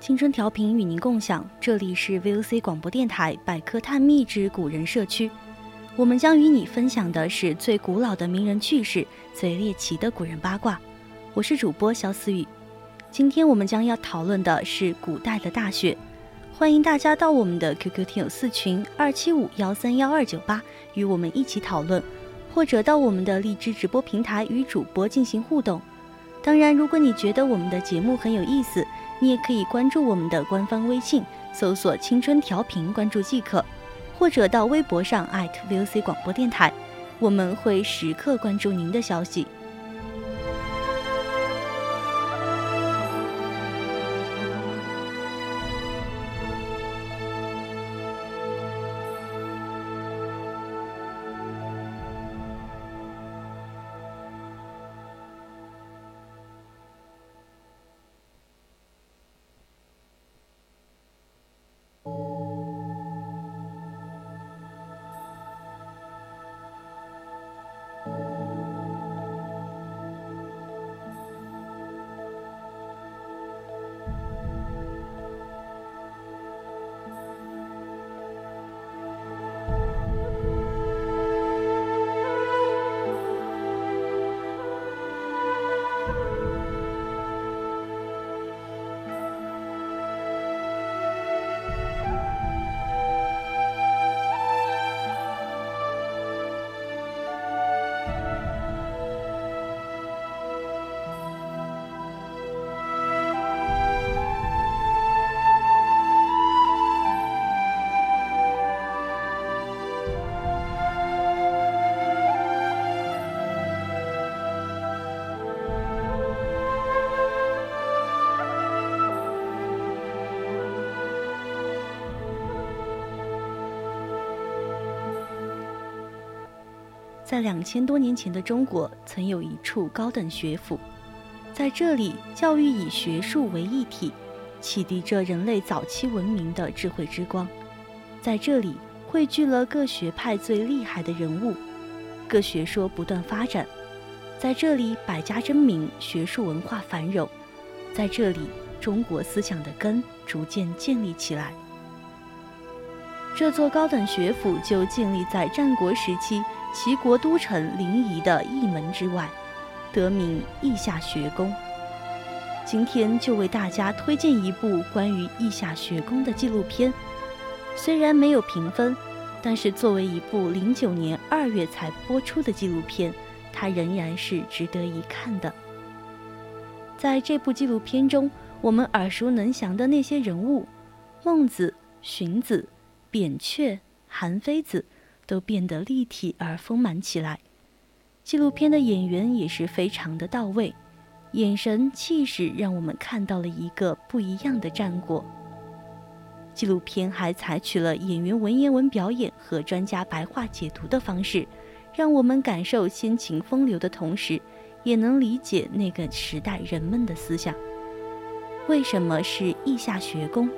青春调频与您共享，这里是 VOC 广播电台百科探秘之古人社区。我们将与你分享的是最古老的名人趣事，最猎奇的古人八卦。我是主播肖思雨。今天我们将要讨论的是古代的大雪。欢迎大家到我们的 QQ 听友四群二七五幺三幺二九八与我们一起讨论，或者到我们的荔枝直播平台与主播进行互动。当然，如果你觉得我们的节目很有意思，你也可以关注我们的官方微信，搜索“青春调频”，关注即可；或者到微博上 @VOC 广播电台，我们会时刻关注您的消息。在两千多年前的中国，曾有一处高等学府，在这里，教育以学术为一体，启迪着人类早期文明的智慧之光。在这里，汇聚了各学派最厉害的人物，各学说不断发展。在这里，百家争鸣，学术文化繁荣。在这里，中国思想的根逐渐建立起来。这座高等学府就建立在战国时期。齐国都城临沂的一门之外，得名稷下学宫。今天就为大家推荐一部关于稷下学宫的纪录片。虽然没有评分，但是作为一部零九年二月才播出的纪录片，它仍然是值得一看的。在这部纪录片中，我们耳熟能详的那些人物，孟子、荀子、扁鹊、韩非子。都变得立体而丰满起来。纪录片的演员也是非常的到位，眼神气势让我们看到了一个不一样的战国。纪录片还采取了演员文言文表演和专家白话解读的方式，让我们感受先秦风流的同时，也能理解那个时代人们的思想。为什么是意下学宫？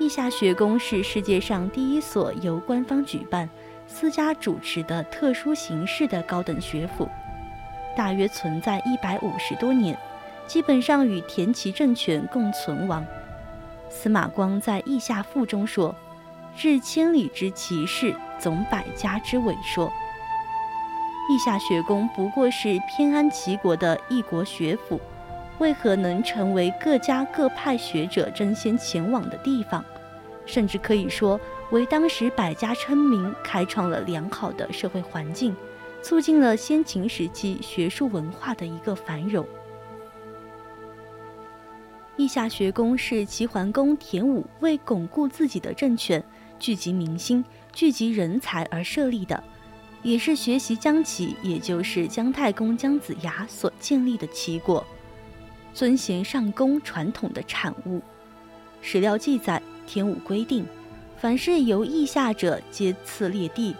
意夏学宫是世界上第一所由官方举办、私家主持的特殊形式的高等学府，大约存在一百五十多年，基本上与田齐政权共存亡。司马光在《意夏赋》中说：“日千里之奇士，总百家之伟说。”意夏学宫不过是偏安齐国的一国学府。为何能成为各家各派学者争先前往的地方？甚至可以说，为当时百家称名开创了良好的社会环境，促进了先秦时期学术文化的一个繁荣。意夏学宫是齐桓公田武为巩固自己的政权、聚集民心、聚集人才而设立的，也是学习姜齐，也就是姜太公姜子牙所建立的齐国。尊贤上公传统的产物。史料记载，天武规定，凡是由意下者，皆赐列地，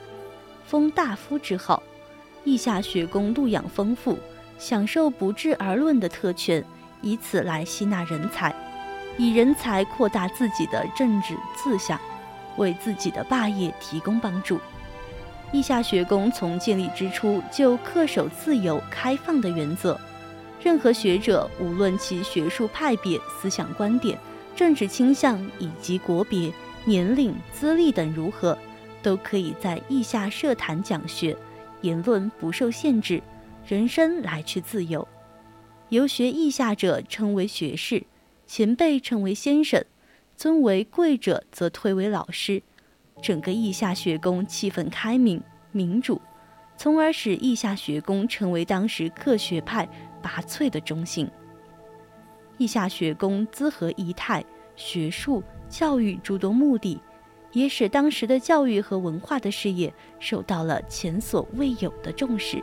封大夫之号。意下学宫禄养丰富，享受不治而论的特权，以此来吸纳人才，以人才扩大自己的政治志向，为自己的霸业提供帮助。意下学宫从建立之初就恪守自由开放的原则。任何学者，无论其学术派别、思想观点、政治倾向以及国别、年龄、资历等如何，都可以在意下设坛讲学，言论不受限制，人生来去自由。游学意下者称为学士，前辈称为先生，尊为贵者则推为老师。整个意下学宫气氛开明、民主，从而使意下学宫成为当时各学派。拔萃的中性。意下学宫资和仪态、学术、教育诸多目的，也使当时的教育和文化的事业受到了前所未有的重视。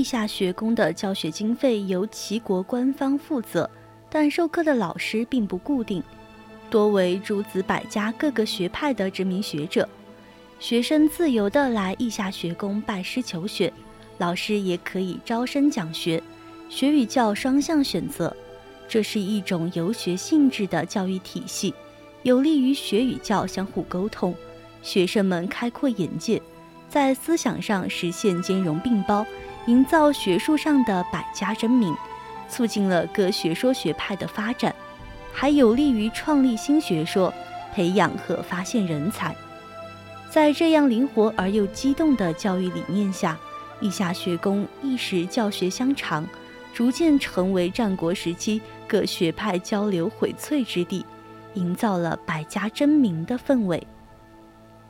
地下学宫的教学经费由齐国官方负责，但授课的老师并不固定，多为诸子百家各个学派的知名学者。学生自由地来地下学宫拜师求学，老师也可以招生讲学，学与教双向选择。这是一种游学性质的教育体系，有利于学与教相互沟通，学生们开阔眼界，在思想上实现兼容并包。营造学术上的百家争鸣，促进了各学说学派的发展，还有利于创立新学说、培养和发现人才。在这样灵活而又激动的教育理念下，意夏学宫一时教学相长，逐渐成为战国时期各学派交流荟萃之地，营造了百家争鸣的氛围。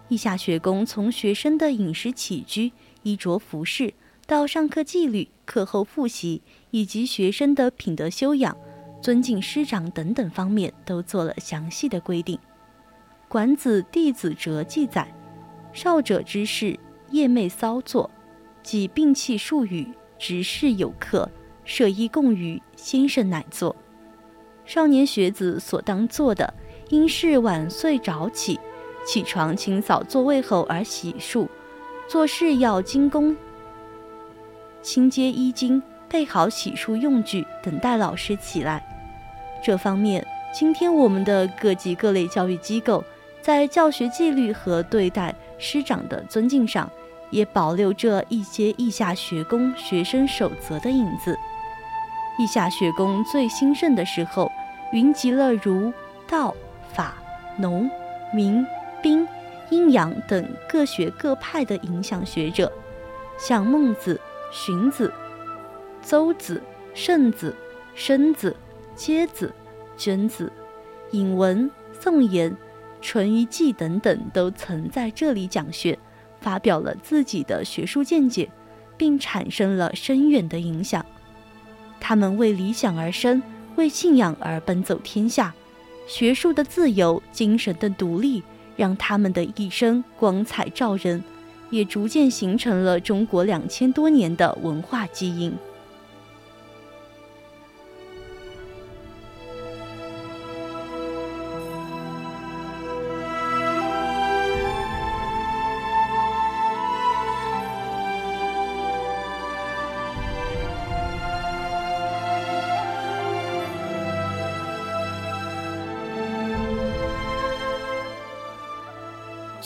意夏学宫从学生的饮食起居、衣着服饰。到上课纪律、课后复习以及学生的品德修养、尊敬师长等等方面，都做了详细的规定。《管子·弟子哲》记载：“少者之事，夜寐骚作，即摒弃数语，直视有客，设衣供娱，先生乃坐。少年学子所当做的，应是晚睡早起，起床清扫座位后而洗漱，做事要精工。”清洁衣襟，备好洗漱用具，等待老师起来。这方面，今天我们的各级各类教育机构在教学纪律和对待师长的尊敬上，也保留着一些意下学宫学生守则的影子。意下学宫最兴盛的时候，云集了儒、道、法、农、民、兵、阴阳等各学各派的影响学者，像孟子、荀子、邹子、慎子、申子、阶子、娟子、尹文、宋言、淳于季等等，都曾在这里讲学，发表了自己的学术见解，并产生了深远的影响。他们为理想而生，为信仰而奔走天下。学术的自由，精神的独立，让他们的一生光彩照人，也逐渐形成了中国两千多年的文化基因。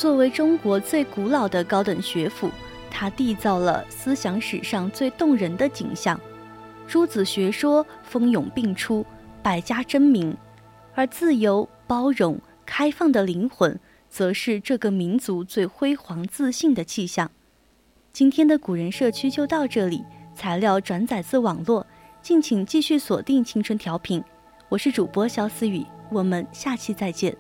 作为中国最古老的高等学府，它缔造了思想史上最动人的景象。诸子学说蜂拥并出，百家争鸣，而自由、包容、开放的灵魂，则是这个民族最辉煌自信的气象。今天的古人社区就到这里，材料转载自网络，敬请继续锁定青春调频。我是主播肖思雨，我们下期再见。